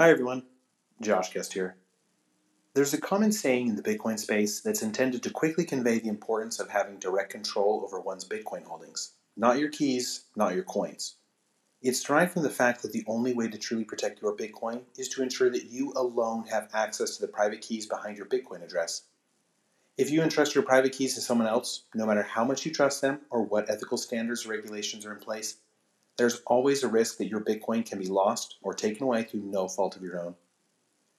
Hi everyone, Josh Guest here. There's a common saying in the Bitcoin space that's intended to quickly convey the importance of having direct control over one's Bitcoin holdings. Not your keys, not your coins. It's derived from the fact that the only way to truly protect your Bitcoin is to ensure that you alone have access to the private keys behind your Bitcoin address. If you entrust your private keys to someone else, no matter how much you trust them or what ethical standards or regulations are in place, there's always a risk that your Bitcoin can be lost or taken away through no fault of your own.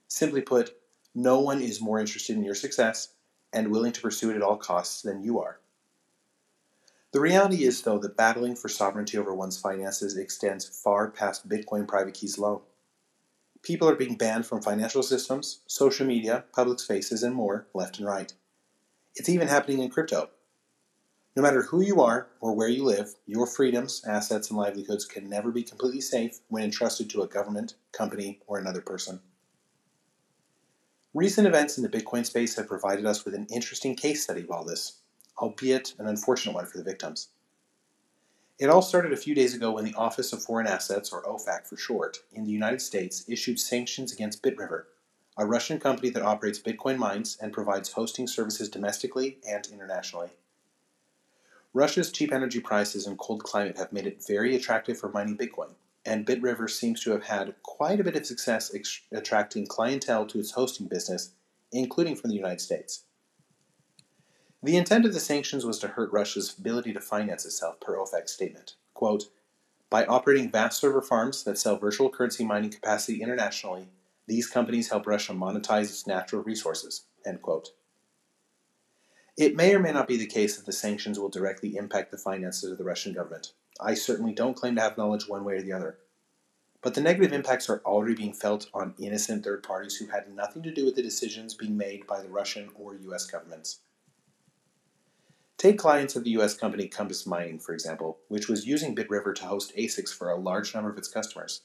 Simply put, no one is more interested in your success and willing to pursue it at all costs than you are. The reality is, though, that battling for sovereignty over one's finances extends far past Bitcoin private keys alone. People are being banned from financial systems, social media, public spaces, and more, left and right. It's even happening in crypto. No matter who you are or where you live, your freedoms, assets, and livelihoods can never be completely safe when entrusted to a government, company, or another person. Recent events in the Bitcoin space have provided us with an interesting case study of all this, albeit an unfortunate one for the victims. It all started a few days ago when the Office of Foreign Assets, or OFAC for short, in the United States issued sanctions against BitRiver, a Russian company that operates Bitcoin mines and provides hosting services domestically and internationally. Russia's cheap energy prices and cold climate have made it very attractive for mining Bitcoin, and BitRiver seems to have had quite a bit of success ex- attracting clientele to its hosting business, including from the United States. The intent of the sanctions was to hurt Russia's ability to finance itself, per OFAC's statement. Quote, by operating vast server farms that sell virtual currency mining capacity internationally, these companies help Russia monetize its natural resources. End quote. It may or may not be the case that the sanctions will directly impact the finances of the Russian government. I certainly don't claim to have knowledge one way or the other. But the negative impacts are already being felt on innocent third parties who had nothing to do with the decisions being made by the Russian or US governments. Take clients of the US company Compass Mining, for example, which was using BitRiver to host ASICs for a large number of its customers.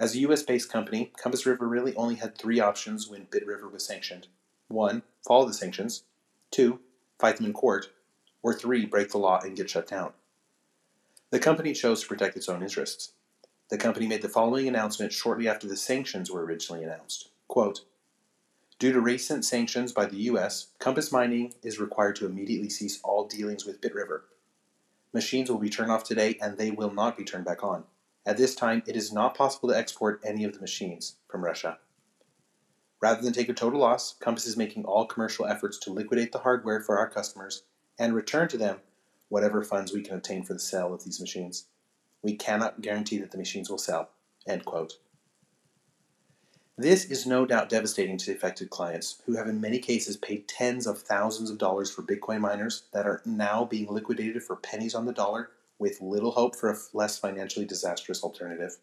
As a US based company, Compass River really only had three options when BitRiver was sanctioned. One, follow the sanctions, Two, fight them in court. Or three, break the law and get shut down. The company chose to protect its own interests. The company made the following announcement shortly after the sanctions were originally announced. Quote, Due to recent sanctions by the U.S., Compass Mining is required to immediately cease all dealings with BitRiver. Machines will be turned off today and they will not be turned back on. At this time, it is not possible to export any of the machines from Russia. Rather than take a total loss, Compass is making all commercial efforts to liquidate the hardware for our customers and return to them whatever funds we can obtain for the sale of these machines. We cannot guarantee that the machines will sell. End quote. This is no doubt devastating to the affected clients, who have in many cases paid tens of thousands of dollars for Bitcoin miners that are now being liquidated for pennies on the dollar with little hope for a less financially disastrous alternative.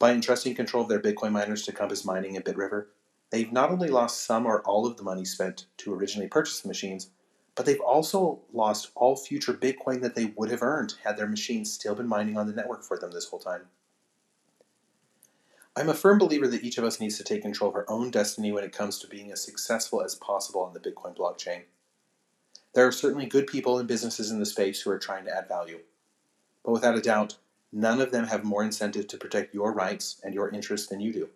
By entrusting control of their Bitcoin miners to Compass Mining and BitRiver, they've not only lost some or all of the money spent to originally purchase the machines, but they've also lost all future Bitcoin that they would have earned had their machines still been mining on the network for them this whole time. I'm a firm believer that each of us needs to take control of our own destiny when it comes to being as successful as possible on the Bitcoin blockchain. There are certainly good people and businesses in the space who are trying to add value. But without a doubt, None of them have more incentive to protect your rights and your interests than you do.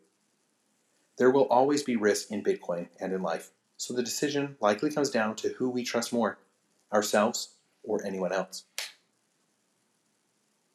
There will always be risk in Bitcoin and in life, so the decision likely comes down to who we trust more ourselves or anyone else.